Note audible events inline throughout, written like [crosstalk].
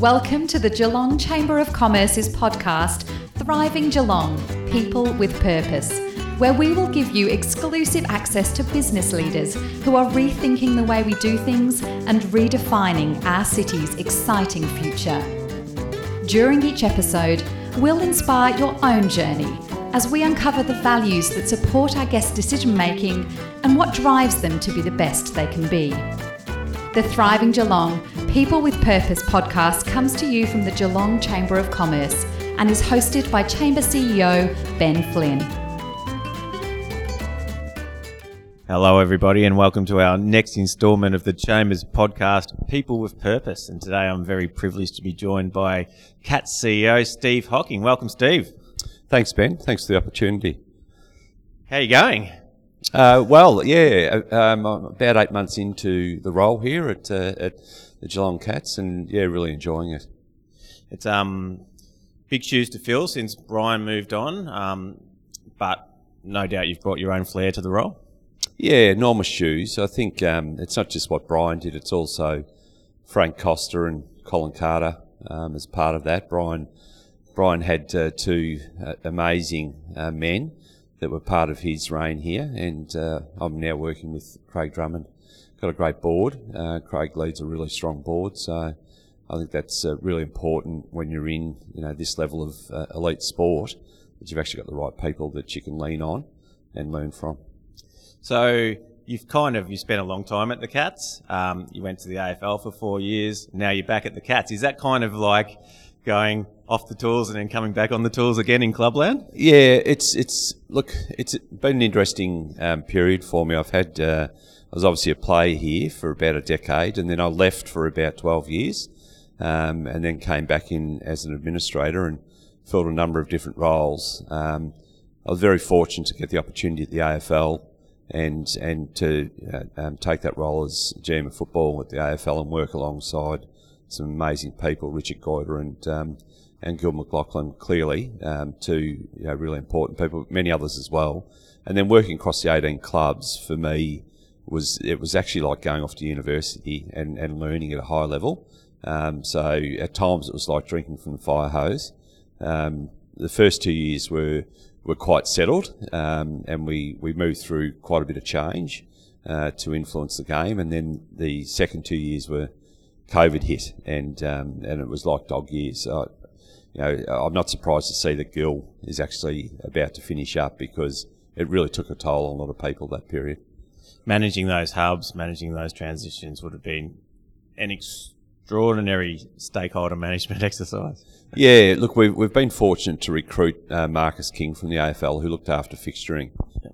Welcome to the Geelong Chamber of Commerce's podcast, Thriving Geelong People with Purpose, where we will give you exclusive access to business leaders who are rethinking the way we do things and redefining our city's exciting future. During each episode, we'll inspire your own journey as we uncover the values that support our guests' decision making and what drives them to be the best they can be. The Thriving Geelong People with Purpose podcast comes to you from the Geelong Chamber of Commerce and is hosted by Chamber CEO Ben Flynn. Hello, everybody, and welcome to our next instalment of the Chambers podcast, People with Purpose. And today I'm very privileged to be joined by CATS CEO Steve Hocking. Welcome, Steve. Thanks, Ben. Thanks for the opportunity. How are you going? Uh, well, yeah, uh, um, I'm about eight months into the role here at, uh, at the Geelong Cats, and yeah, really enjoying it. It's um, big shoes to fill since Brian moved on, um, but no doubt you've brought your own flair to the role. Yeah, enormous shoes. I think um, it's not just what Brian did; it's also Frank Costa and Colin Carter um, as part of that. Brian Brian had uh, two uh, amazing uh, men that were part of his reign here, and uh, I'm now working with Craig Drummond. Got a great board. Uh, Craig leads a really strong board, so I think that's uh, really important when you're in you know this level of uh, elite sport that you've actually got the right people that you can lean on and learn from. So you've kind of you spent a long time at the Cats. Um, you went to the AFL for four years. Now you're back at the Cats. Is that kind of like going off the tools and then coming back on the tools again in clubland? Yeah, it's it's look, it's been an interesting um, period for me. I've had uh, I was obviously a player here for about a decade, and then I left for about twelve years, um, and then came back in as an administrator and filled a number of different roles. Um, I was very fortunate to get the opportunity at the AFL and and to uh, um, take that role as GM of football at the AFL and work alongside some amazing people, Richard Goyder and um, and Gil McLachlan, clearly, um, two you know, really important people, many others as well. And then working across the 18 clubs for me was it was actually like going off to university and, and learning at a high level. Um, so at times it was like drinking from the fire hose. Um, the first two years were were quite settled, um, and we, we moved through quite a bit of change uh, to influence the game. And then the second two years were COVID hit, and um, and it was like dog years. So, you know, I'm not surprised to see that Gil is actually about to finish up because it really took a toll on a lot of people that period. Managing those hubs, managing those transitions would have been an extraordinary stakeholder management [laughs] exercise. Yeah, look, we've, we've been fortunate to recruit uh, Marcus King from the AFL, who looked after fixturing,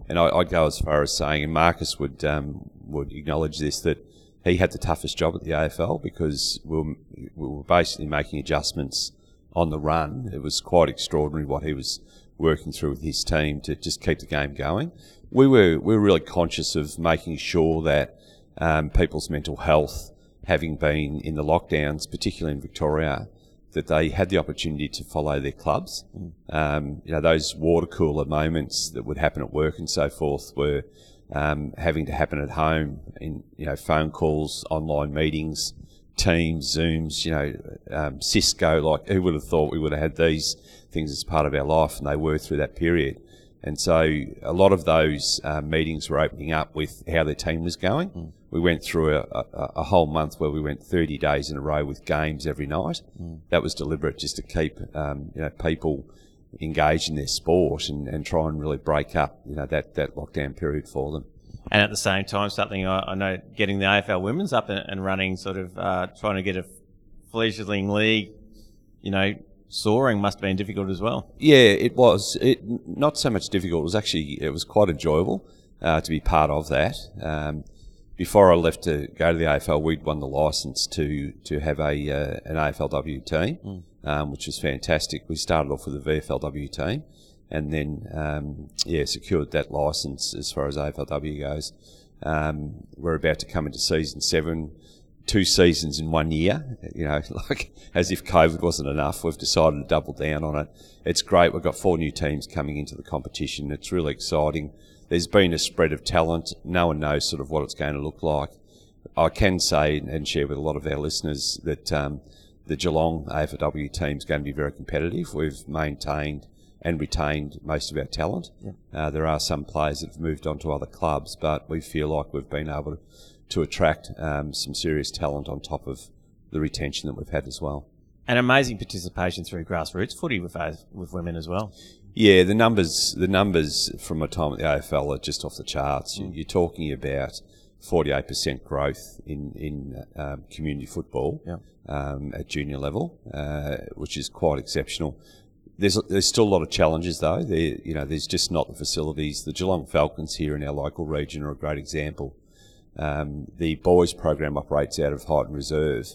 and I, would go as far as saying, and Marcus would um, would acknowledge this that he had the toughest job at the AFL because we were, we were basically making adjustments on the run. It was quite extraordinary what he was working through with his team to just keep the game going. We were we were really conscious of making sure that um, people's mental health, having been in the lockdowns, particularly in Victoria, that they had the opportunity to follow their clubs. Mm. Um, you know, those water cooler moments that would happen at work and so forth were um, having to happen at home in you know phone calls, online meetings, Teams, Zooms, you know, um, Cisco. Like who would have thought we would have had these things as part of our life, and they were through that period. And so a lot of those um, meetings were opening up with how their team was going. Mm. We went through a, a, a, whole month where we went 30 days in a row with games every night. Mm. That was deliberate just to keep um, you know people engaged in their sport and, and try and really break up, you know, that, that lockdown period for them. And at the same time, something I, I know getting the AFL women's up and, and running, sort of uh, trying to get a fledgling league, you know, soaring must have been difficult as well. Yeah, it was. It not so much difficult. It was actually it was quite enjoyable uh, to be part of that. Um, before I left to go to the AFL, we'd won the license to to have a uh, an AFLW team, mm. um, which was fantastic. We started off with a VFLW team, and then um, yeah, secured that license as far as AFLW goes. Um, we're about to come into season seven, two seasons in one year. You know, [laughs] like as if COVID wasn't enough, we've decided to double down on it. It's great. We've got four new teams coming into the competition. It's really exciting there's been a spread of talent. No one knows sort of what it's going to look like. I can say and share with a lot of our listeners that um, the Geelong AFLW team is going to be very competitive. We've maintained and retained most of our talent. Yeah. Uh, there are some players that have moved on to other clubs, but we feel like we've been able to, to attract um, some serious talent on top of the retention that we've had as well. And amazing participation through grassroots footy with uh, with women as well. Yeah, the numbers the numbers from my time at the AFL are just off the charts. You- You're talking about 48% growth in in um, community football Yeah. um, at junior level, uh, which is quite exceptional. There's there's still a lot of challenges though. There you know there's just not the facilities. The Geelong Falcons here in our local region are a great example. Um, the boys program operates out of Highton Reserve,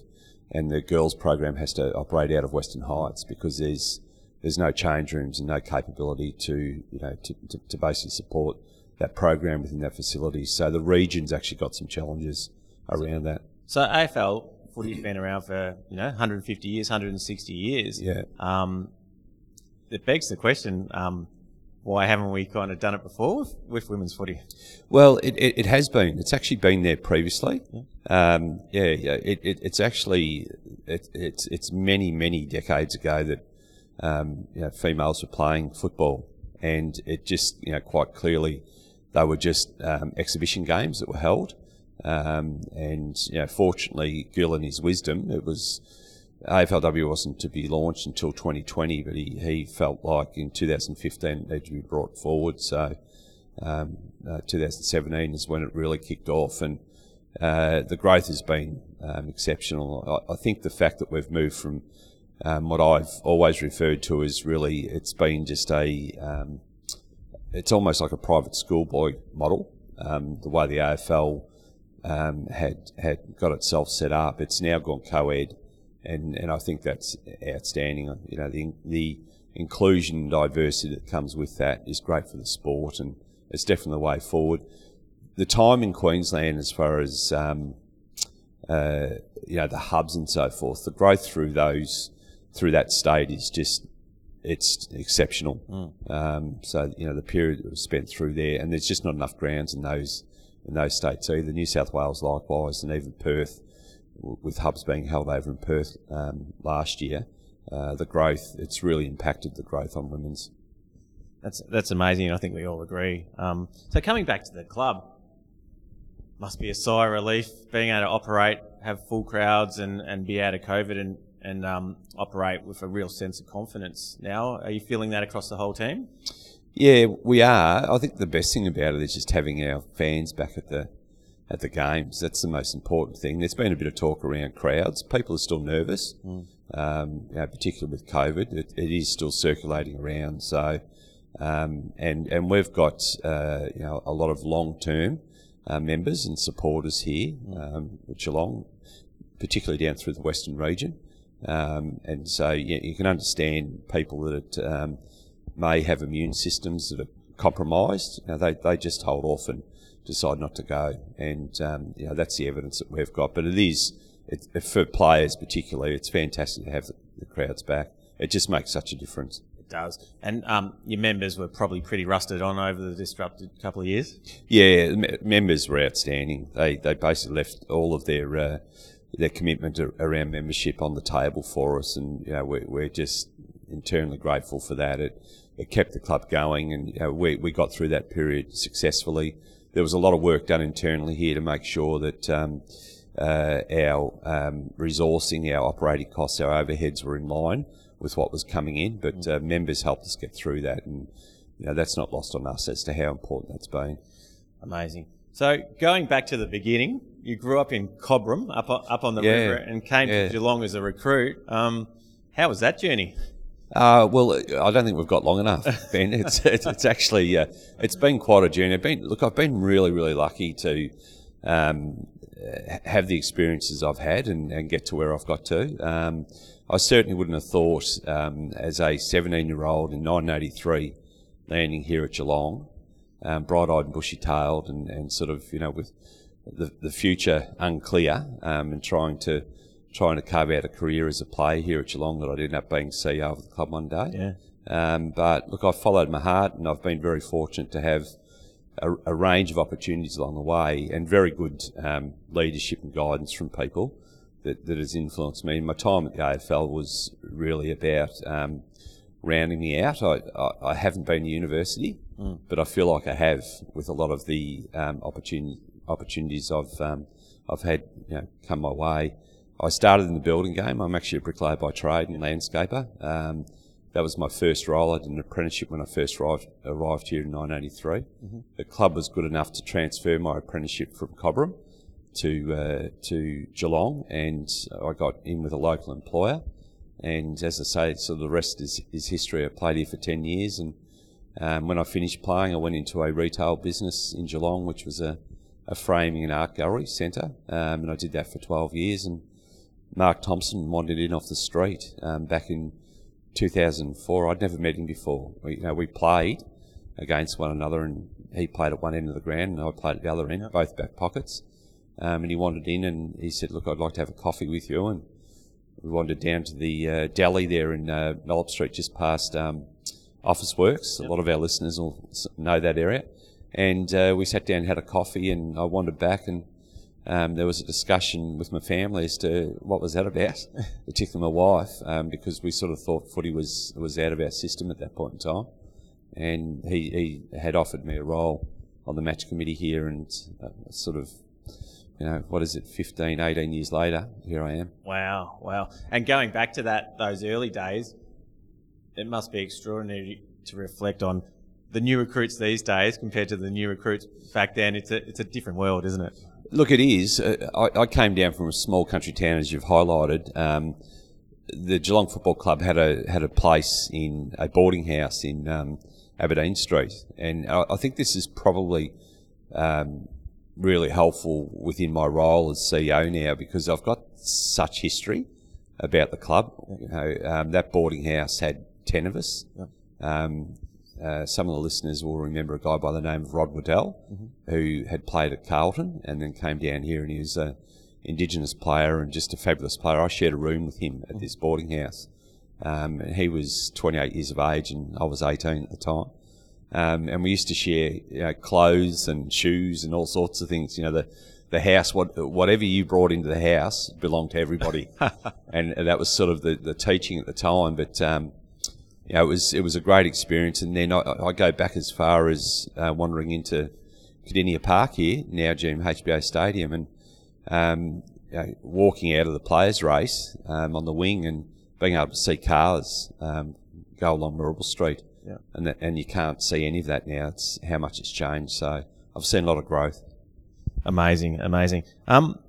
and the girls program has to operate out of Western Heights because there's there's no change rooms and no capability to you know to, to, to basically support that program within that facility. So the region's actually got some challenges around that. So AFL footy's been around for you know 150 years, 160 years. Yeah. Um, it begs the question: um, Why haven't we kind of done it before with, with women's footy? Well, it, it, it has been. It's actually been there previously. Um, yeah, yeah. It, it, it's actually it, it's it's many many decades ago that um, you know, females were playing football, and it just you know quite clearly they were just um, exhibition games that were held. Um, and you know, fortunately, Gil and his wisdom, it was AFLW wasn't to be launched until 2020, but he, he felt like in 2015 it needed to be brought forward. So um, uh, 2017 is when it really kicked off, and uh, the growth has been um, exceptional. I, I think the fact that we've moved from um, what I've always referred to as really, it's been just a, um, it's almost like a private schoolboy model. Um, the way the AFL um, had had got itself set up, it's now gone co-ed, and and I think that's outstanding. You know, the the inclusion and diversity that comes with that is great for the sport, and it's definitely the way forward. The time in Queensland, as far as um, uh, you know, the hubs and so forth, the growth through those through that state is just it's exceptional. Um, so you know, the period that was spent through there, and there's just not enough grounds in those in those states either. New South Wales likewise, and even Perth, with hubs being held over in Perth um, last year. Uh, the growth, it's really impacted the growth on women's. That's that's amazing, and I think we all agree. Um, so coming back to the club, must be a sigh of relief being able to operate, have full crowds, and, and be out of COVID and and um, operate with a real sense of confidence. Now, are you feeling that across the whole team? Yeah, we are. I think the best thing about it is just having our fans back at the at the games. That's the most important thing. There's been a bit of talk around crowds. People are still nervous, um, you know, particularly with COVID. It, it is still circulating around. So, um, and and we've got uh, you know a lot of long term uh, members and supporters here um, at Geelong, particularly down through the Western region. Um, and so yeah, you can understand people that um, may have immune systems that are compromised. You know, they, they just hold off and decide not to go. And, um, you know, that's the evidence that we've got. But it is, it, for players particularly, it's fantastic to have the, crowds back. It just makes such a difference. It does. And um, your members were probably pretty rusted on over the disrupted couple of years. Yeah, members were outstanding. They they basically left all of their uh, their commitment a- around membership on the table for us, and you know we're, we're just internally grateful for that. It it kept the club going, and you know, we we got through that period successfully. There was a lot of work done internally here to make sure that. Um, uh, our um, resourcing, our operating costs, our overheads were in line with what was coming in, but uh, members helped us get through that, and you know that's not lost on us as to how important that's been. Amazing. So going back to the beginning, you grew up in Cobram, up on, up on the Yeah. river, and came Yeah. to Geelong as a recruit. Um, how was that journey? Uh, well, I don't think we've got long enough, Ben. [laughs] It's it's, it's actually uh, it's been quite a journey. I've been look, I've been really really lucky to um, have the experiences I've had and, and get to where I've got to. Um, I certainly wouldn't have thought um, as a 17 year old in 1983 landing here at Geelong, um, bright eyed and bushy tailed, and, and sort of you know with the, the future unclear um, and trying to trying to carve out a career as a player here at Geelong that I'd end up being CEO of the club one day. Yeah. Um, but look, I've followed my heart and I've been very fortunate to have a, a range of opportunities along the way and very good um, leadership and guidance from people that, that has influenced me. My time at the AFL was really about um, rounding me out. I, I, I, haven't been to university, mm. but I feel like I have with a lot of the um, opportun- opportunities I've um, I've had you know, come my way. I started in the building game. I'm actually a bricklayer by trade and landscaper. Um, that was my first role. I did an apprenticeship when I first arrived, arrived here in 1983. Mm-hmm. The club was good enough to transfer my apprenticeship from Cobram to uh, to Geelong, and I got in with a local employer. And as I say, so the rest is, is history. I played here for 10 years, and um, when I finished playing, I went into a retail business in Geelong, which was a, a framing and art gallery centre, um, and I did that for 12 years. And Mark Thompson wandered in off the street um, back in 2004. I'd never met him before. We, you know, we played against one another, and he played at one end of the ground, and I played at the other end, both back pockets. Um, and he wandered in, and he said, "Look, I'd like to have a coffee with you." And we wandered down to the uh, deli there in uh, Malop Street, just past um, Officeworks. Yep. A lot of our listeners will know that area. And uh, we sat down, and had a coffee, and I wandered back, and um, there was a discussion with my family as to what was that about, [laughs] particularly my wife, um, because we sort of thought footy was was out of our system at that point in time, and he, he had offered me a role on the match committee here, and uh, sort of, you know, what is it, 15, 18 years later, here I am. Wow, wow! And going back to that those early days, it must be extraordinary to reflect on the new recruits these days compared to the new recruits back then. It's a it's a different world, isn't it? Look, it is. Uh, I, I, came down from a small country town, as you've highlighted. Um, the Geelong Football Club had a had a place in a boarding house in um, Aberdeen Street, and I, I, think this is probably um, really helpful within my role as CEO now because I've got such history about the club. You know, um, that boarding house had ten of us. Um, uh, some of the listeners will remember a guy by the name of Rod Waddell, mm-hmm. who had played at Carlton and then came down here, and he was an Indigenous player and just a fabulous player. I shared a room with him at mm-hmm. this boarding house. Um, he was 28 years of age, and I was 18 at the time. Um, and we used to share you know, clothes and shoes and all sorts of things. You know, the the house, what, whatever you brought into the house, belonged to everybody, [laughs] and that was sort of the, the teaching at the time. But um, you know, it was it was a great experience. And then I, I go back as far as uh, wandering into Kardinia Park here, now GMHBA Stadium, and um, you know, walking out of the players' race um, on the wing and being able to see cars um, go along Moorabool Street. Yeah. And, that, and you can't see any of that now. It's how much it's changed. So I've seen a lot of growth. Amazing, amazing. Um,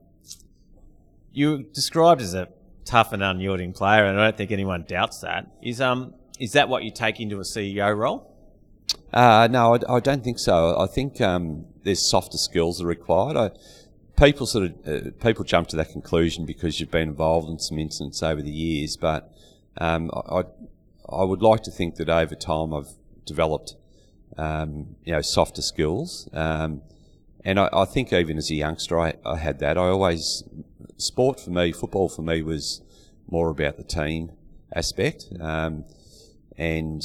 you described as a tough and unyielding player, and I don't think anyone doubts that. Is um is that what you take into a CEO role? Uh, no, I, I, don't think so. I think um, there's softer skills that are required. I, people sort of uh, people jump to that conclusion because you've been involved in some incidents over the years, but um, I, I would like to think that over time I've developed um, you know softer skills, um, and I, I, think even as a youngster I, I, had that. I always sport for me, football for me was more about the team aspect. Um, and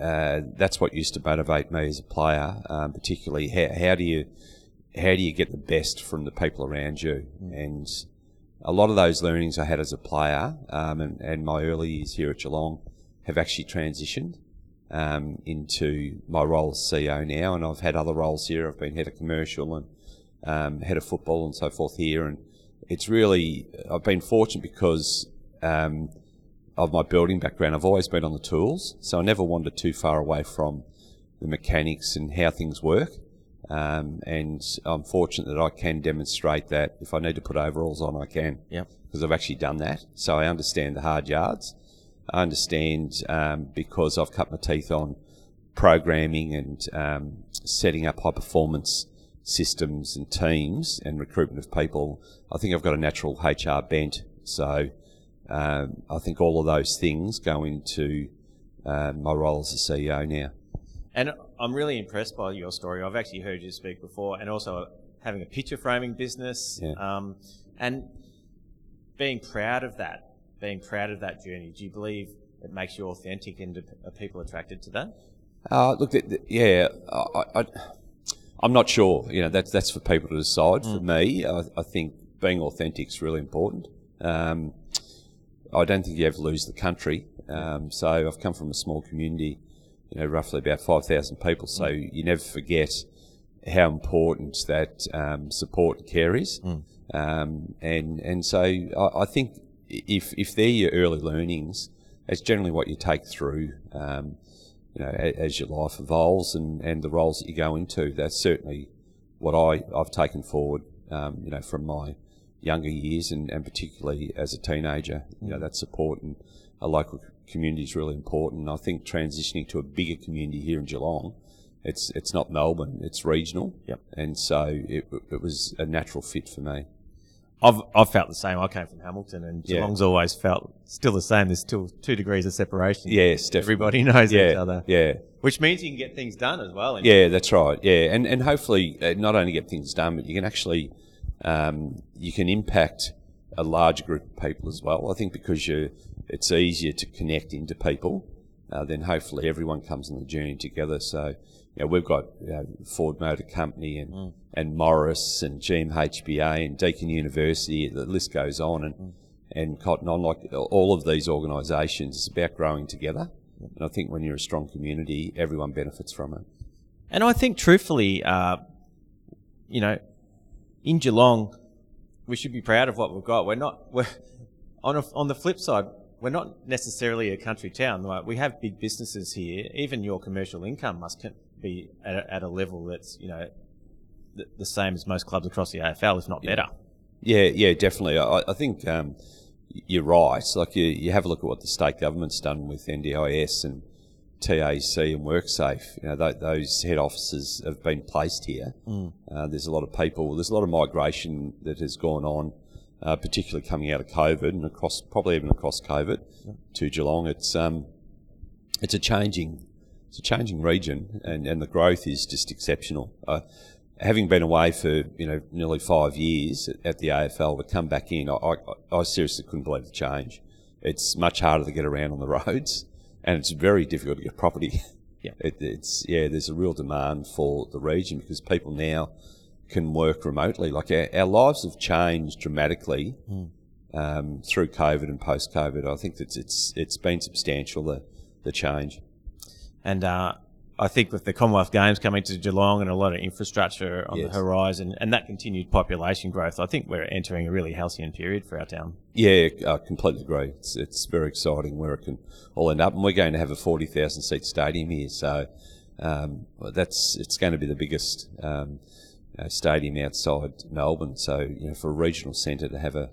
uh, that's what used to motivate me as a player, um, particularly how, how, do you how do you get the best from the people around you? Mm. And a lot of those learnings I had as a player um, and, and, my early years here at Geelong have actually transitioned um, into my role as CEO now, and I've had other roles here. I've been head of commercial and um, head of football and so forth here, and it's really I've been fortunate because um, of my building background, I've always been on the tools, so I never wandered too far away from the mechanics and how things work. Um, and I'm fortunate that I can demonstrate that if I need to put overalls on, I can. Yep. Because I've actually done that. So I understand the hard yards. I understand um, because I've cut my teeth on programming and um, setting up high performance systems and teams and recruitment of people. I think I've got a natural HR bent. So um, I think all of those things go into uh, my role as a CEO now. And I'm really impressed by your story. I've actually heard you speak before, and also having a picture framing business, yeah. um, and being proud of that, being proud of that journey. Do you believe it makes you authentic, and are people attracted to that? Uh, look, th- th- yeah, I, am not sure. You know, that's that's for people to decide. Mm. For me, I, I think being authentic is really important Um, I don't think you ever lose the country. Um, so I've come from a small community, you know, roughly about 5,000 people. So you never forget how important that um, support and care is. Um, and and so I, I think if if they're your early learnings, it's generally what you take through. Um, you know, a- as your life evolves and, and the roles that you go into, that's certainly what I, I've taken forward, um, you know, from my younger years and, and particularly as a teenager. You know, that support and a local community is really important. And I think transitioning to a bigger community here in Geelong, it's it's not Melbourne, it's regional. Yep. And so it, it was a natural fit for me. I've, I've felt the same. I came from Hamilton, and Yeah. Geelong's always felt still the same. There's still two degrees of separation. Yes, definitely. Everybody [laughs] knows Yeah, each other. yeah. Which means you can get things done as well. Yeah, that's right. Yeah, and and hopefully uh, not only get things done, but you can actually um, you can impact a large group of people as well. I think because you it's easier to connect into people, uh, then hopefully everyone comes on the journey together. So you know, we've got you know, Ford Motor Company and and Morris and GMHBA and Deakin University. The list goes on and. And Cotton On, like all of these organisations, it's about growing together. And I think when you're a strong community, everyone benefits from it. And I think, truthfully, uh, you know, in Geelong, we should be proud of what we've got. We're not. We're on a, on the flip side, we're not necessarily a country town. Like, we have big businesses here. Even your commercial income must be at a, at a level that's you know the, the same as most clubs across the AFL, if not better. Yeah, yeah, definitely. I, I think um, you're right. Like you, you have a look at what the state government's done with NDIS and TAC and WorkSafe. You know, th- those head offices have been placed here. Uh, there's a lot of people. There's a lot of migration that has gone on, uh, particularly coming out of COVID and across, probably even across COVID, to Geelong. It's um, it's a changing it's a changing region, and, and the growth is just exceptional. Uh, having been away for you know nearly five years at, at the AFL, to come back in, I, I, I seriously couldn't believe the change. It's much harder to get around on the [laughs] roads, and it's very difficult to get property. [laughs] Yeah. It, it's yeah, there's a real demand for the region because people now can work remotely. Like our, our lives have changed dramatically um, through COVID and post COVID. I think that it's it's been substantial the the change. And uh, I think with the Commonwealth Games coming to Geelong and a lot of infrastructure on Yes. the horizon and that continued population growth, I think we're entering a really halcyon period for our town. Yeah, I completely agree. It's, it's very exciting where it can all end up, and we're going to have a forty thousand seat stadium here, so um, that's it's going to be the biggest um, know, stadium outside Melbourne. So you know, for a regional centre to have a,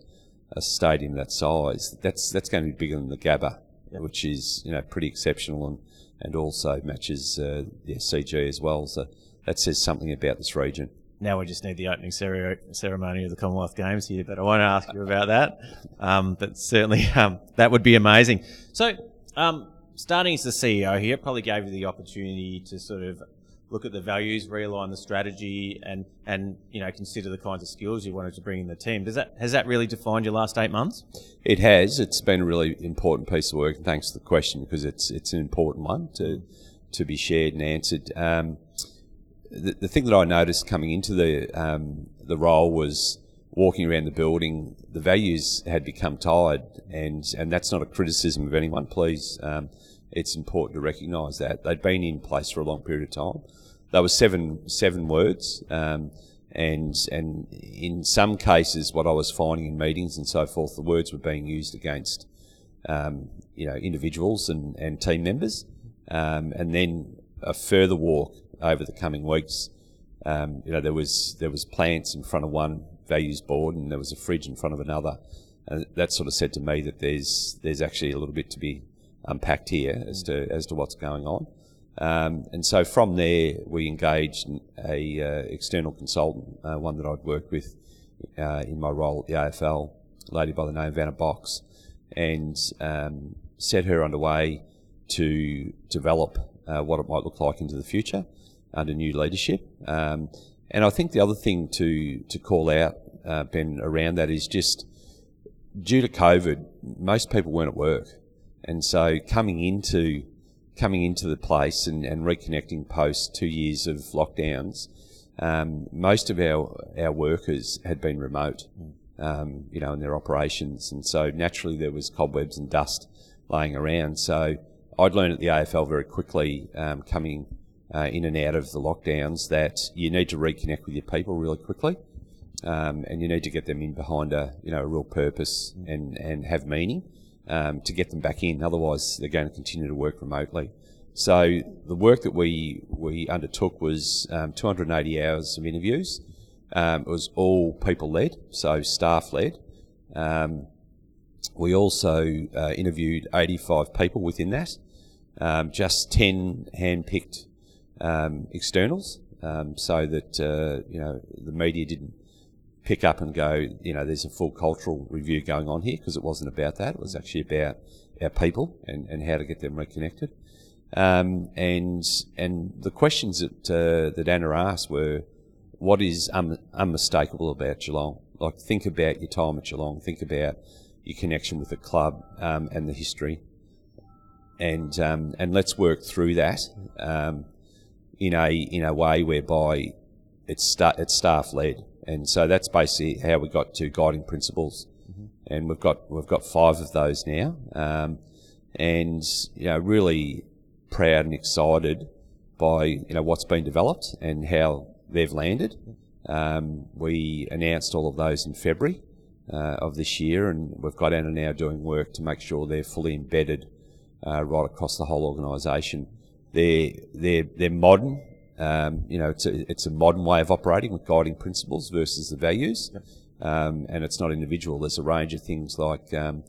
a stadium that size, that's that's going to be bigger than the Gabba, which is you know pretty exceptional and and also matches uh, the SCG as well. So that says something about this region. Now we just need the opening ceremony of the Commonwealth Games here, but I won't ask you about that. Um, but certainly [laughs] um, that would be amazing. So, um, starting as the CEO here, probably gave you the opportunity to sort of look at the values, realign the strategy, and and you know consider the kinds of skills you wanted to bring in the team. Does that has that really defined your last eight months? It has. It's been a really important piece of work, and thanks for the question because it's it's an important one to to be shared and answered. Um, the, the thing that I noticed coming into the um, the role was walking around the building. The values had become tired, and and that's not a criticism of anyone. Please, um, it's important to recognise that they'd been in place for a long period of time. There were seven seven words. Um, and and in some cases, what I was finding in meetings and so forth, the words were being used against um, you know individuals and, and team members, um, and then a further walk over the coming weeks. Um, you know there was there was plants in front of one values board, and there was a fridge in front of another, and that sort of said to me that there's there's actually a little bit to be unpacked here as to as to what's going on. Um, and so from there, we engaged a uh, external consultant, uh, one that I'd worked with uh, in my role at the AFL, a lady by the name of Anna Box, and um, set her underway to develop uh, what it might look like into the future under new leadership. Um, and I think the other thing to to call out, uh, Ben, around that is just due to COVID, most people weren't at work, and so coming into coming into the place and, and reconnecting post two years of lockdowns, um, most of our our workers had been remote, um, you know, in their operations. And so naturally there was cobwebs and dust laying around. So I'd learned at the AFL very quickly, um, coming uh, in and out of the lockdowns, that you need to reconnect with your people really quickly. Um, and you need to get them in behind a you know a real purpose and and have meaning um, to get them back in. Otherwise, they're going to continue to work remotely. So the work that we we undertook was um, 280 hours of interviews. Um, it was all people led, so staff led. Um, we also uh, interviewed 85 people within that, um, just 10 hand-picked um, externals, so that uh, you know the media didn't pick up and go, you know, there's a full cultural review going on here because it wasn't about that. It was actually about our people and, and how to get them reconnected. Um, and and the questions that uh, that Anna asked were, what is un- unmistakable about Geelong? Like, think about your time at Geelong. Think about your connection with the club um, and the history, and um, and let's work through that um, in a in a way whereby it's sta- it's staff led, and so that's basically how we got to guiding principles, mm-hmm. and we've got we've got five of those now, um, and you know really proud and excited by you know what's been developed and how they've landed. Um, we announced all of those in February uh, of this year, and we've got Anna now doing work to make sure they're fully embedded uh, right across the whole organisation. They're they're they're modern. Um, you know, it's a, it's a modern way of operating with guiding principles versus the values, yep. um, and it's not individual. There's a range of things like um,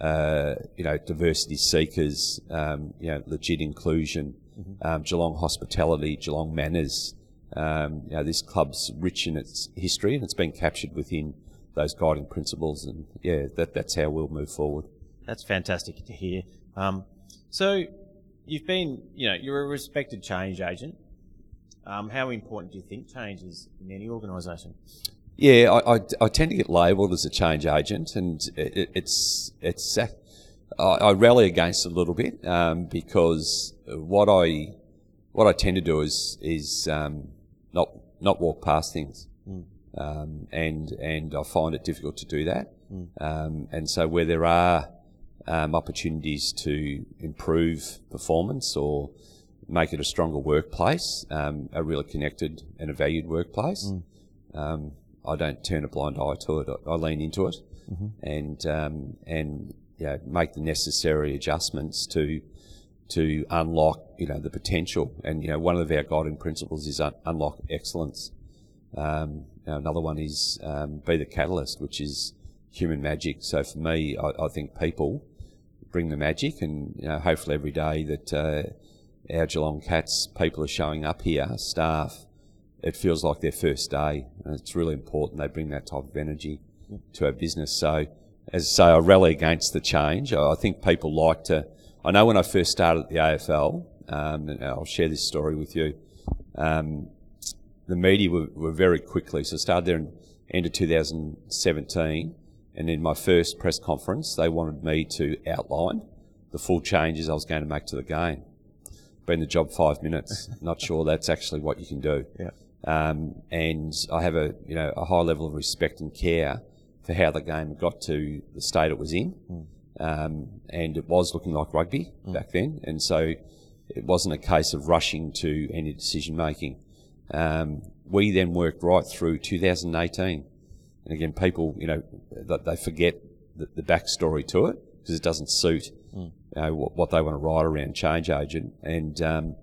uh, you know diversity seekers, um, you know, legit inclusion, mm-hmm. Geelong hospitality, Geelong manners. Um, you know, this club's rich in its history, and it's been captured within those guiding principles. And yeah, that, that's how we'll move forward. That's fantastic to hear. Um, so you've been, you know, you're a respected change agent. Um, how important do you think change is in any organisation? Yeah, I, I, I, tend to get labelled as a change agent, and it, it's it's I, I, rally against it a little bit um, because what I what I tend to do is is um, not not walk past things. Mm. Um, and and I find it difficult to do that. Mm. Um, and so where there are um, opportunities to improve performance or make it a stronger workplace, um, a really connected and a valued workplace, mm. I don't turn a blind eye to it. I, I lean into it, mm-hmm. and um, and you know, make the necessary adjustments to to unlock you know the potential. And you know one of our guiding principles is un- unlock excellence. Um, another one is um, be the catalyst, which is human magic. So for me, I, I, think people bring the magic, and you know, hopefully every day that uh, our Geelong Cats people are showing up here, staff, it feels like their first day, and it's really important they bring that type of energy to our business. So, as I say, I rally against the change. I think people like to. I know when I first started at the AFL, um, and I'll share this story with you. Um, the media were, were, very quickly. So I started there in end of 2017, and in my first press conference, they wanted me to outline the full changes I was going to make to the game. Been the job five minutes. [laughs] Not sure that's actually what you can do. Yeah. Um, and I have a you know a high level of respect and care for how the game got to the state it was in. Mm. Um, and it was looking like rugby mm. back then, and so it wasn't a case of rushing to any decision making. Um, we then worked right through 2018. And again, people, you know, they forget the, the backstory to it because it doesn't suit. You know, what, what, they want to write around change agent. And um,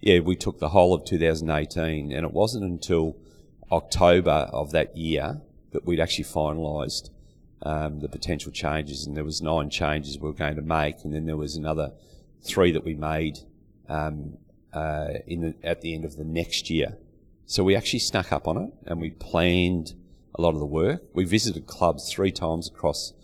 yeah, we took the whole of 2018, and it wasn't until October of that year that we'd actually finalised um, the potential changes. And there was nine changes we were going to make, and then there was another three that we made um, uh, in the, at the end of the next year. So we actually snuck up on it and we planned a lot of the work. We visited clubs three times across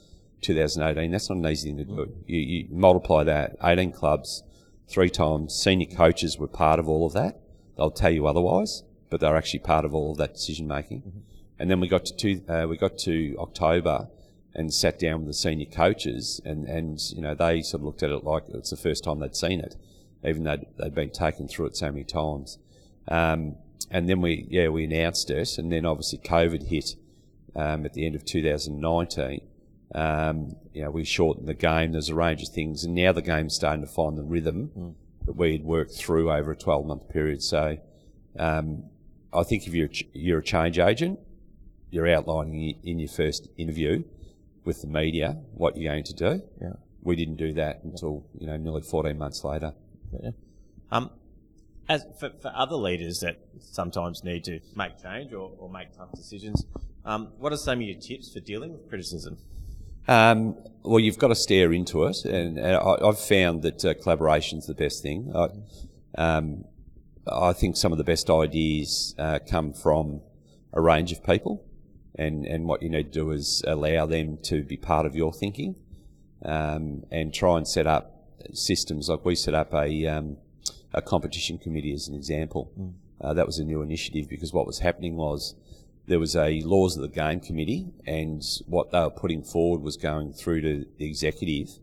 2018. That's not an easy thing to do. You, you multiply that, 18 clubs, three times. Senior coaches were part of all of that. They'll tell you otherwise, but they're actually part of all of that decision making. Mm-hmm. And then we got to two, uh, we got to October and sat down with the senior coaches, and, and you know they sort of looked at it like it's the first time they'd seen it even though they'd been taken through it so many times. Um, and then we, yeah, we announced it, and then obviously COVID hit um, at the end of 2019, um, you know, we shortened the game. There's a range of things, and now the game's starting to find the rhythm mm. that we had worked through over a 12 month period. So, um, I think if you're you're a change agent, you're outlining in your first interview with the media what you're going to do. Yeah. We didn't do that until you know nearly 14 months later. Yeah. Um, as for, for other leaders that sometimes need to make change or, or make tough decisions, um, what are some of your tips for dealing with criticism? Um, well, you've got to stare into it, and, and I, have found that uh, collaboration's the best thing. I, um, I, think some of the best ideas uh, come from a range of people, and, and what you need to do is allow them to be part of your thinking, um, and try and set up systems like we set up a um, a competition committee as an example. Mm. Uh, that was a new initiative because what was happening was there was a laws of the game committee, and what they were putting forward was going through to the executive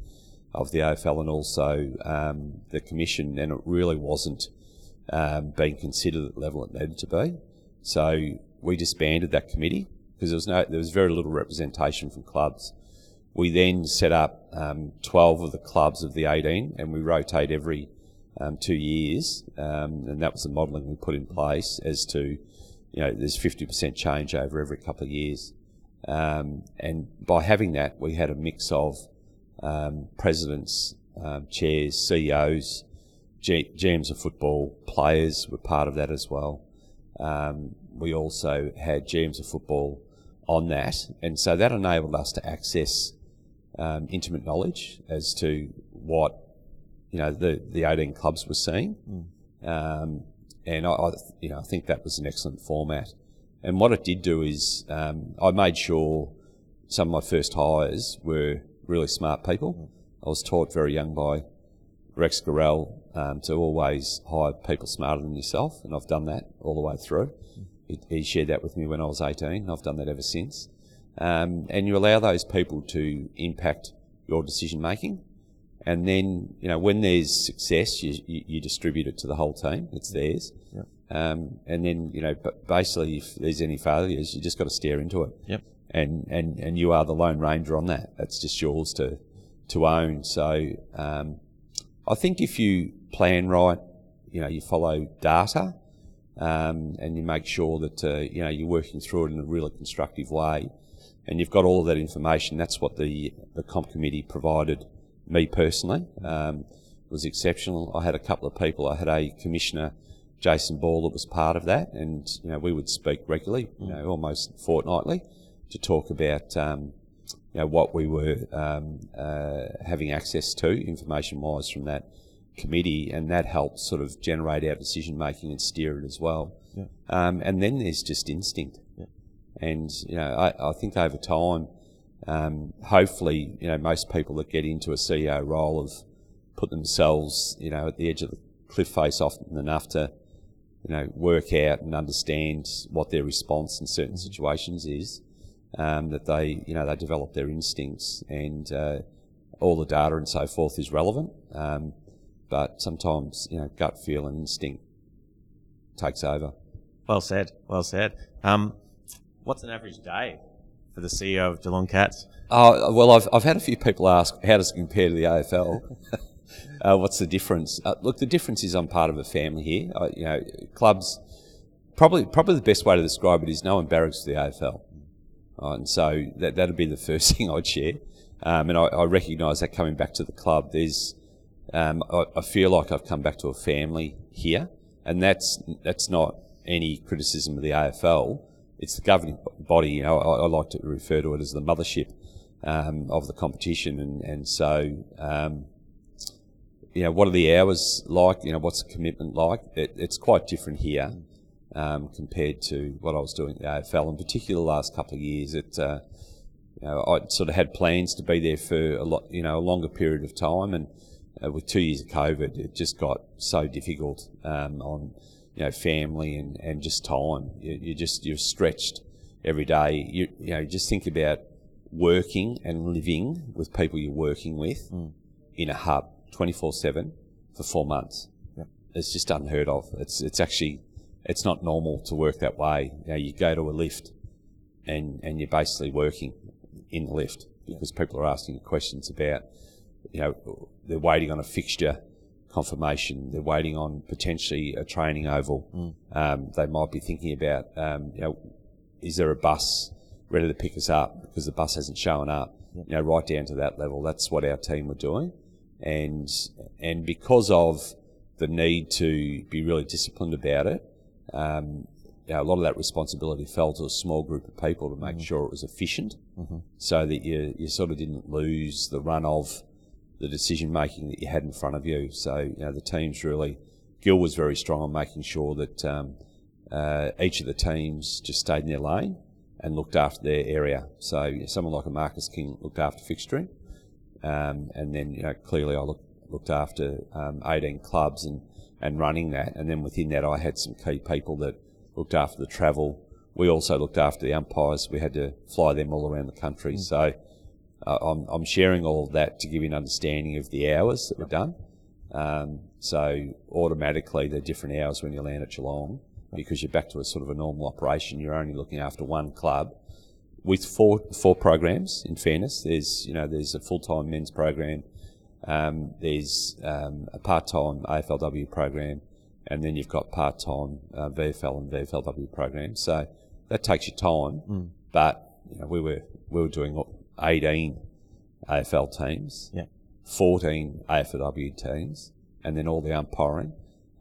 of the AFL and also um, the commission, and it really wasn't um, being considered at the level it needed to be. So we disbanded that committee because there was no, there was very little representation from clubs. We then set up um, 12 of the clubs of the 18, and we rotate every um, two years, um, and that was the modelling we put in place as to you know, there's 50% change over every couple of years. Um, and by having that, we had a mix of um, presidents, um, chairs, CEOs, G- GMs of football, players were part of that as well. Um, we also had GMs of football on that, and so that enabled us to access um, intimate knowledge as to what you know the the 18 clubs were seeing. Mm and I, I, you know, I think that was an excellent format. And what it did do is um, I made sure some of my first hires were really smart people. I was taught very young by Rex Gorell um, to always hire people smarter than yourself, and I've done that all the way through. He, shared that with me when I was 18. I've done that ever since. Um, and you allow those people to impact your decision making. And then, you know, when there's success, you, you, you distribute it to the whole team. It's theirs. Yep. Um, and then, you know, basically, if there's any failures, you just got to stare into it. Yep. And, and, and you are the lone ranger on that. That's just yours to, to own. So, um, I think if you plan right, you know, you follow data, um, and you make sure that, uh, you know, you're working through it in a really constructive way, and you've got all of that information. That's what the, the comp committee provided me personally, um, was exceptional. I had a couple of people. I had a commissioner, Jason Ball, that was part of that, and you know we would speak regularly, you know, almost fortnightly, to talk about um, you know what we were um, uh, having access to information-wise from that committee, and that helped sort of generate our decision making and steer it as well. Yeah. Um, and then there's just instinct, yeah. and you know I, I think over time um, hopefully, you know, most people that get into a CEO role have put themselves, you know, at the edge of the cliff face often enough to, you know, work out and understand what their response in certain situations is. Um, that they, you know, they develop their instincts and uh, all the data and so forth is relevant. Um, but sometimes, you know, gut feel and instinct takes over. Well said. Well said. Um, what's an average day for the CEO of Geelong Cats? Oh, well, I've, I've had a few people ask, how does it compare to the AFL? [laughs] uh, what's the difference? Uh, look, the difference is I'm part of a family here. Uh, you know, clubs, probably probably the best way to describe it is no one barracks for the AFL. and so that, that'd be the [laughs] first thing I'd share. Um, and I, I recognise that coming back to the club, there's, um, I, I feel like I've come back to a family here. And that's, that's not any criticism of the AFL it's the governing body. You know, I, I, like to refer to it as the mothership um, of the competition, and and so um, you know, what are the hours like? You know, what's the commitment like? It, it's quite different here um, compared to what I was doing at the AFL, in particular the last couple of years. It uh, you know, I sort of had plans to be there for a lot, you know, a longer period of time, and uh, with two years of COVID, it just got so difficult um, on you know, family and, and just time. You, you just, you're stretched every day. You, you know, just think about working and living with people you're working with mm. in a hub 24 7 for four months. Yep. It's just unheard of. It's, it's actually, it's not normal to work that way. You know, you go to a lift and and you're basically working in the lift because people are asking you questions about, you know, they're waiting on a fixture confirmation. They're waiting on potentially a training oval. Um, they might be thinking about, um, you know, is there a bus ready to pick us up because the bus hasn't shown up? You know, right down to that level. That's what our team were doing, and and because of the need to be really disciplined about it, um, you know, a lot of that responsibility fell to a small group of people to make sure it was efficient, so that you you sort of didn't lose the run of the decision making that you had in front of you. So you know the teams really, Gil was very strong on making sure that um, uh, each of the teams just stayed in their lane and looked after their area. So you know, someone like a Marcus King looked after fixturing, um, and then you know clearly I looked looked after um, 18 clubs and and running that, and then within that I had some key people that looked after the travel. We also looked after the umpires. We had to fly them all around the country. So uh, I'm, I'm sharing all of that to give you an understanding of the hours that were done. Um, so automatically they're different hours when you land at Geelong because you're back to a sort of a normal operation. You're only looking after one club with four four programs. In fairness, there's you know there's a full time men's program, um, there's um, a part time AFLW program, and then you've got part time uh, VFL and VFLW programs. So that takes your time, but you know, we were we were doing 18 AFL teams, Yeah. 14 AFLW teams, and then all the umpiring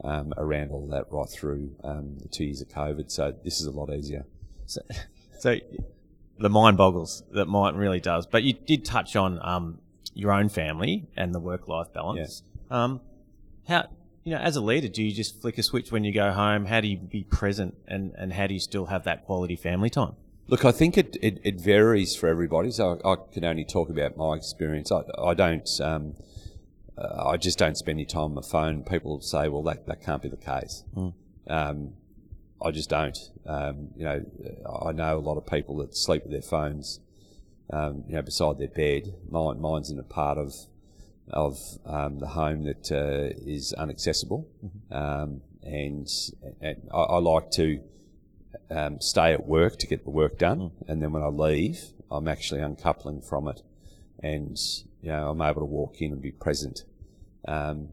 um, around all that right through um, the two years of COVID. So this is a lot easier. So, so the mind boggles that mine really does. But you did touch on um, your own family and the work life balance. Um, how you know, as a leader, do you just flick a switch when you go home? How do you be present, and, and how do you still have that quality family time? Look, I think it, it, it varies for everybody. So I, I can only talk about my experience. I, I don't, um, uh, I just don't spend any time on my phone. People say, well, that, that can't be the case. Um, I just don't. Um, you know, I know a lot of people that sleep with their phones, um, you know, beside their bed. Mine, mine's in a part of of um, the home that uh, is inaccessible, um, and, and I, I like to um, stay at work to get the work done, and then when I leave, I'm actually uncoupling from it, and you know I'm able to walk in and be present. Um,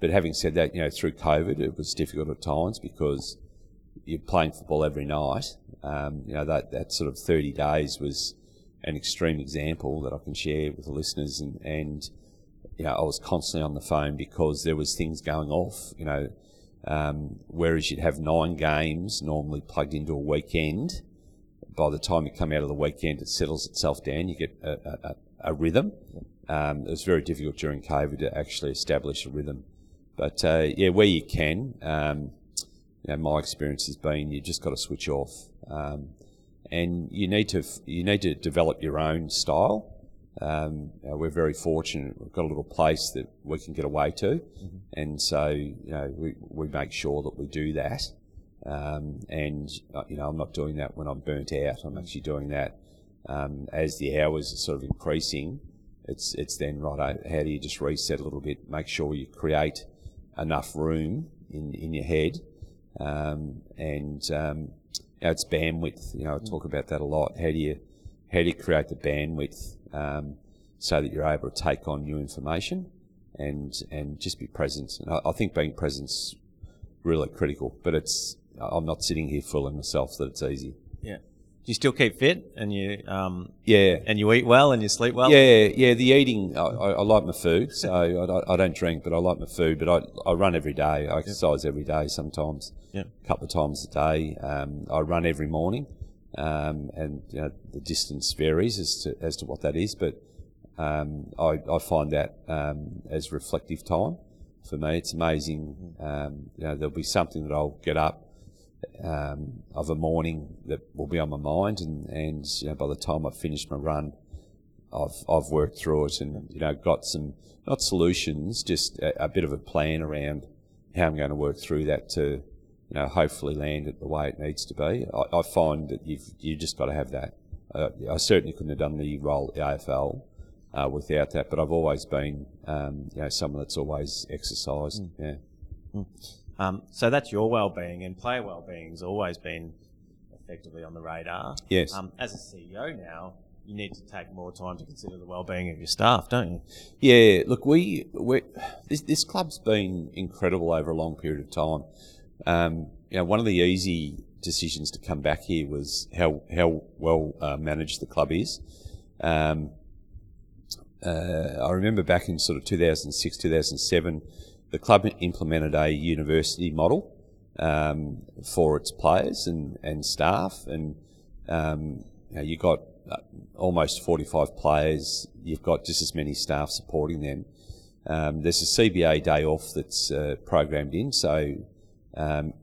but having said that, you know through COVID, it was difficult at times because you're playing football every night. Um, you know that that sort of 30 days was an extreme example that I can share with the listeners, and and you know I was constantly on the phone because there was things going off. You know, um, whereas you'd have nine games normally plugged into a weekend, by the time you come out of the weekend, it settles itself down. You get a, a, a- rhythm. Um, it was very difficult during COVID to actually establish a rhythm. But uh, yeah, where you can, um, you know, my experience has been you just got to switch off, um, and you need to you need to develop your own style. Um, know, we're very fortunate; we've got a little place that we can get away to, and so you know we, we make sure that we do that. Um, and uh, you know, I'm not doing that when I'm burnt out. I'm actually doing that um, as the hours are sort of increasing. It's it's then right. How do you just reset a little bit? Make sure you create enough room in in your head, um, and um, you know, it's bandwidth. You know, I talk about that a lot. How do you how do you create the bandwidth um, so that you're able to take on new information and and just be present? And I, I think being present's really critical. But it's I'm not sitting here fooling myself that it's easy. Yeah. Do you still keep fit and you um Yeah, and you eat well and you sleep well? yeah, yeah. The eating, I, I, I like my food, so [laughs] I, don't- I don't drink, but I like my food. But I, I run every day. I exercise every day, sometimes Yeah. a couple of times a day. Um, I run every morning, um, and you know, the distance varies as to as to what that is. But um, I, I find that um, as reflective time for me. It's amazing. Um, you know, there'll be something that I'll get up um, of a morning that will be on my mind, and, and you know, by the time I've finished my run, I've I've worked through it and you know got some not solutions, just a, a bit of a plan around how I'm going to work through that to you know hopefully land it the way it needs to be. I, I find that you've you just got to have that. Uh, I certainly couldn't have done the role at the AFL uh, without that, but I've always been um, you know someone that's always exercised. Yeah. Um, so that's your well-being, and player well-being has always been effectively on the radar. Yes. Um, as a CEO now, you need to take more time to consider the well-being of your staff, don't you? Yeah, look, we we this, this club's been incredible over a long period of time. Um, you know, one of the easy decisions to come back here was how how well uh, managed the club is. Um, uh, I remember back in sort of 2006, 2007, the club implemented a university model um, for its players and, and staff, and um, you, know, you got uh, almost 45 players. You've got just as many staff supporting them. Um, there's a CBA day off that's uh, programmed in, so um,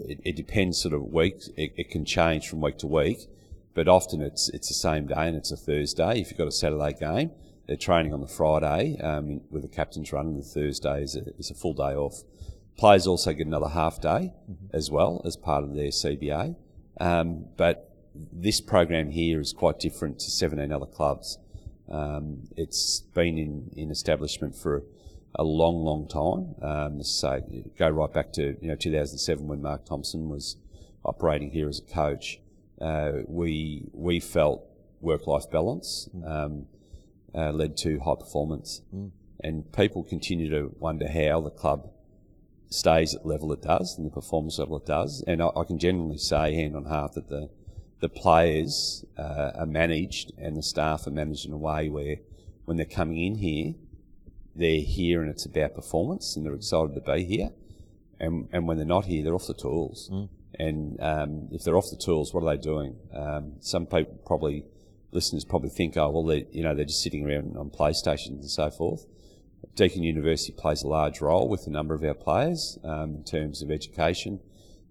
it, it, depends sort of week. It, it, can change from week to week, but often it's it's the same day and it's a Thursday. If you've got a Saturday game, they're training on the Friday um, with the captain's run, and the Thursday is a, is a, full day off. Players also get another half day mm-hmm. as well as part of their CBA. Um, but this program here is quite different to 17 other clubs. Um, it's been in, in establishment for a long, long time. Um, so go right back to you know 2007 when Mark Thompson was operating here as a coach. Uh, we we felt work-life balance. Mm. Um, uh, led to high performance. Mm. And people continue to wonder how the club stays at the level it does and the performance level it does. And I, I can genuinely say, hand on heart, that the the players uh, are managed and the staff are managed in a way where when they're coming in here, they're here and it's about performance and they're excited to be here. And, and when they're not here, they're off the tools. Mm. And um, if they're off the tools, what are they doing? Um, some people probably listeners probably think, oh, well, they you know, they're just sitting around on PlayStations and so forth. Deakin University plays a large role with a number of our players um, in terms of education.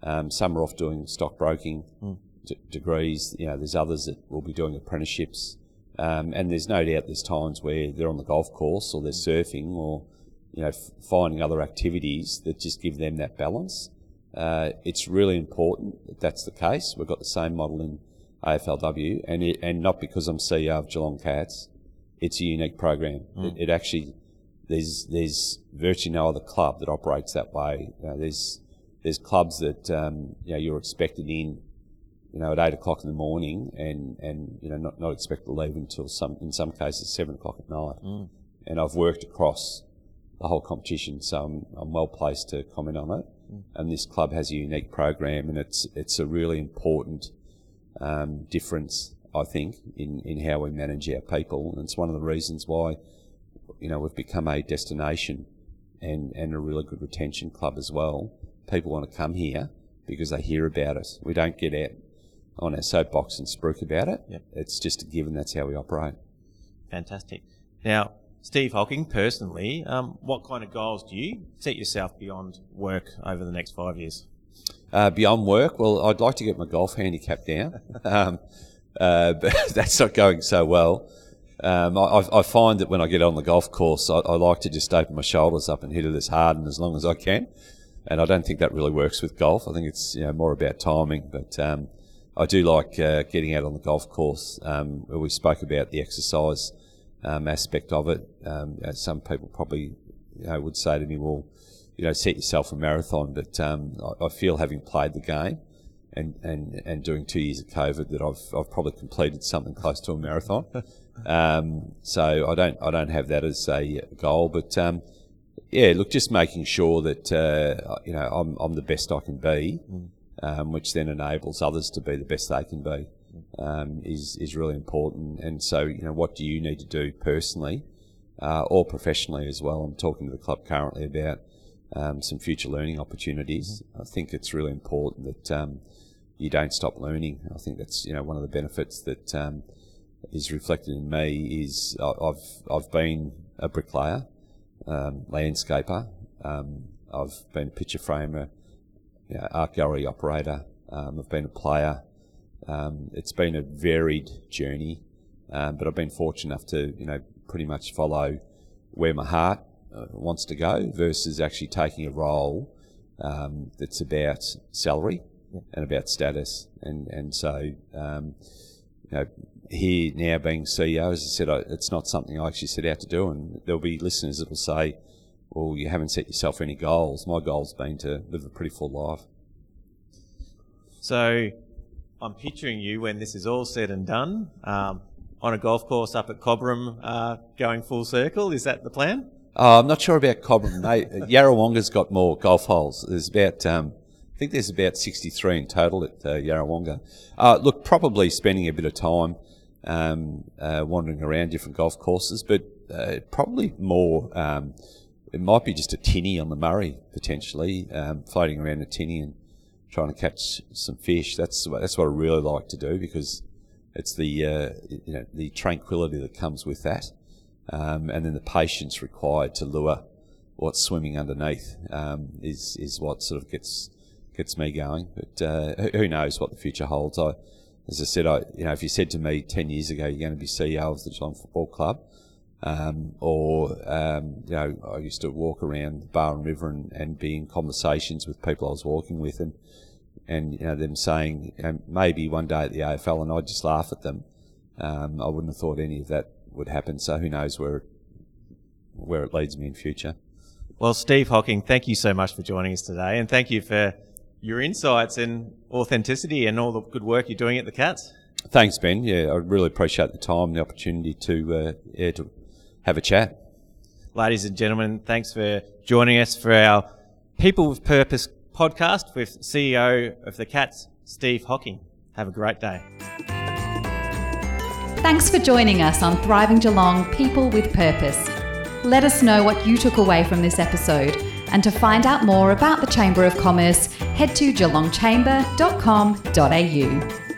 Um, some are off doing stockbroking mm. d- degrees. You know, there's others that will be doing apprenticeships. Um, and there's no doubt there's times where they're on the golf course or they're surfing or, you know, f- finding other activities that just give them that balance. Uh, it's really important that that's the case. We've got the same model in AFLW, and it, and not because I'm CEO of Geelong Cats. It's a unique program. Mm. It, it, actually there's there's virtually no other club that operates that way. You know, there's there's clubs that um, you know you're expected in, you know, at eight o'clock in the morning, and and you know not not expected to leave until some in some cases seven o'clock at night. Mm. And I've worked across the whole competition, so I'm, I'm well placed to comment on it. Mm. And this club has a unique program, and it's it's a really important um, difference, I think, in, in how we manage our people. And it's one of the reasons why, you know, we've become a destination and, and a really good retention club as well. People want to come here because they hear about us. We don't get out on our soapbox and spruik about it. Yep. It's just a given that's how we operate. Fantastic. Now, Steve Hocking, personally, um, what kind of goals do you set yourself beyond work over the next five years? Uh, beyond work, well, I'd like to get my golf handicap down, [laughs] um, uh, but [laughs] that's not going so well. Um, I, I, find that when I get on the golf course, I, I, like to just open my shoulders up and hit it as hard and as long as I can. And I don't think that really works with golf. I think it's you know, more about timing. But um, I do like uh, getting out on the golf course. Um, we spoke about the exercise um, aspect of it. Um, some people probably you know, would say to me, well, you know, set yourself a marathon. But um, I, I, feel having played the game and, and, and doing two years of COVID that I've, I've probably completed something close to a marathon. [laughs] um, so I don't I don't have that as a goal, but um, yeah, look, just making sure that uh, you know I'm I'm the best I can be, mm. Um, which then enables others to be the best they can be, um, is is really important. And so you know, what do you need to do personally? Uh, or professionally as well. I'm talking to the club currently about um, some future learning opportunities. I think it's really important that um, you don't stop learning. I think that's you know one of the benefits that um, is reflected in me is I've I've been a bricklayer, um, landscaper. Um, I've been a picture framer, you know, art gallery operator. Um, I've been a player. it's been a varied journey, but I've been fortunate enough to you know pretty much follow where my heart uh, wants to go versus actually taking a role um, that's about salary yeah. and about status. And and so um, you know, here now being CEO, as I said, I, it's not something I actually set out to do. And there'll be listeners that will say, "Well, you haven't set yourself any goals." My goal's been to live a pretty full life. So I'm picturing you when this is all said and done um, on a golf course up at Cobram, uh, going full circle. Is that the plan? Oh, I'm not sure about Cobram. They, [laughs] Yarrawonga's got more golf holes. There's about, um, I think there's about 63 in total at uh, Yarrawonga. Uh, look, probably spending a bit of time um, uh, wandering around different golf courses, but uh, probably more. It might be just a tinny on the Murray potentially, um, floating around a tinny and trying to catch some fish. That's that's what I really like to do because it's the uh, you know the tranquility that comes with that, um, and then the patience required to lure what's swimming underneath um, is is what sort of gets gets me going. But uh, who knows what the future holds? I, as I said, I you know if you said to me ten years ago you're going to be CEO of the Geelong Football Club. Um, or um, you know, I used to walk around the Barwon River and, and be in conversations with people I was walking with, and and you know them saying maybe one day at the AFL, and I'd just laugh at them. Um, I wouldn't have thought any of that would happen. So who knows where where it leads me in future. Well, Steve Hocking, thank you so much for joining us today, and thank you for your insights and authenticity and all the good work you're doing at the Cats. Thanks, Ben. Yeah, I really appreciate the time and the opportunity to uh, yeah, to have a chat. Ladies and gentlemen, thanks for joining us for our People with Purpose podcast with CEO of the Cats, Steve Hocking. Have a great day. Thanks for joining us on Thriving Geelong People with Purpose. Let us know what you took away from this episode. And to find out more about the Chamber of Commerce, head to geelongchamber.com.au.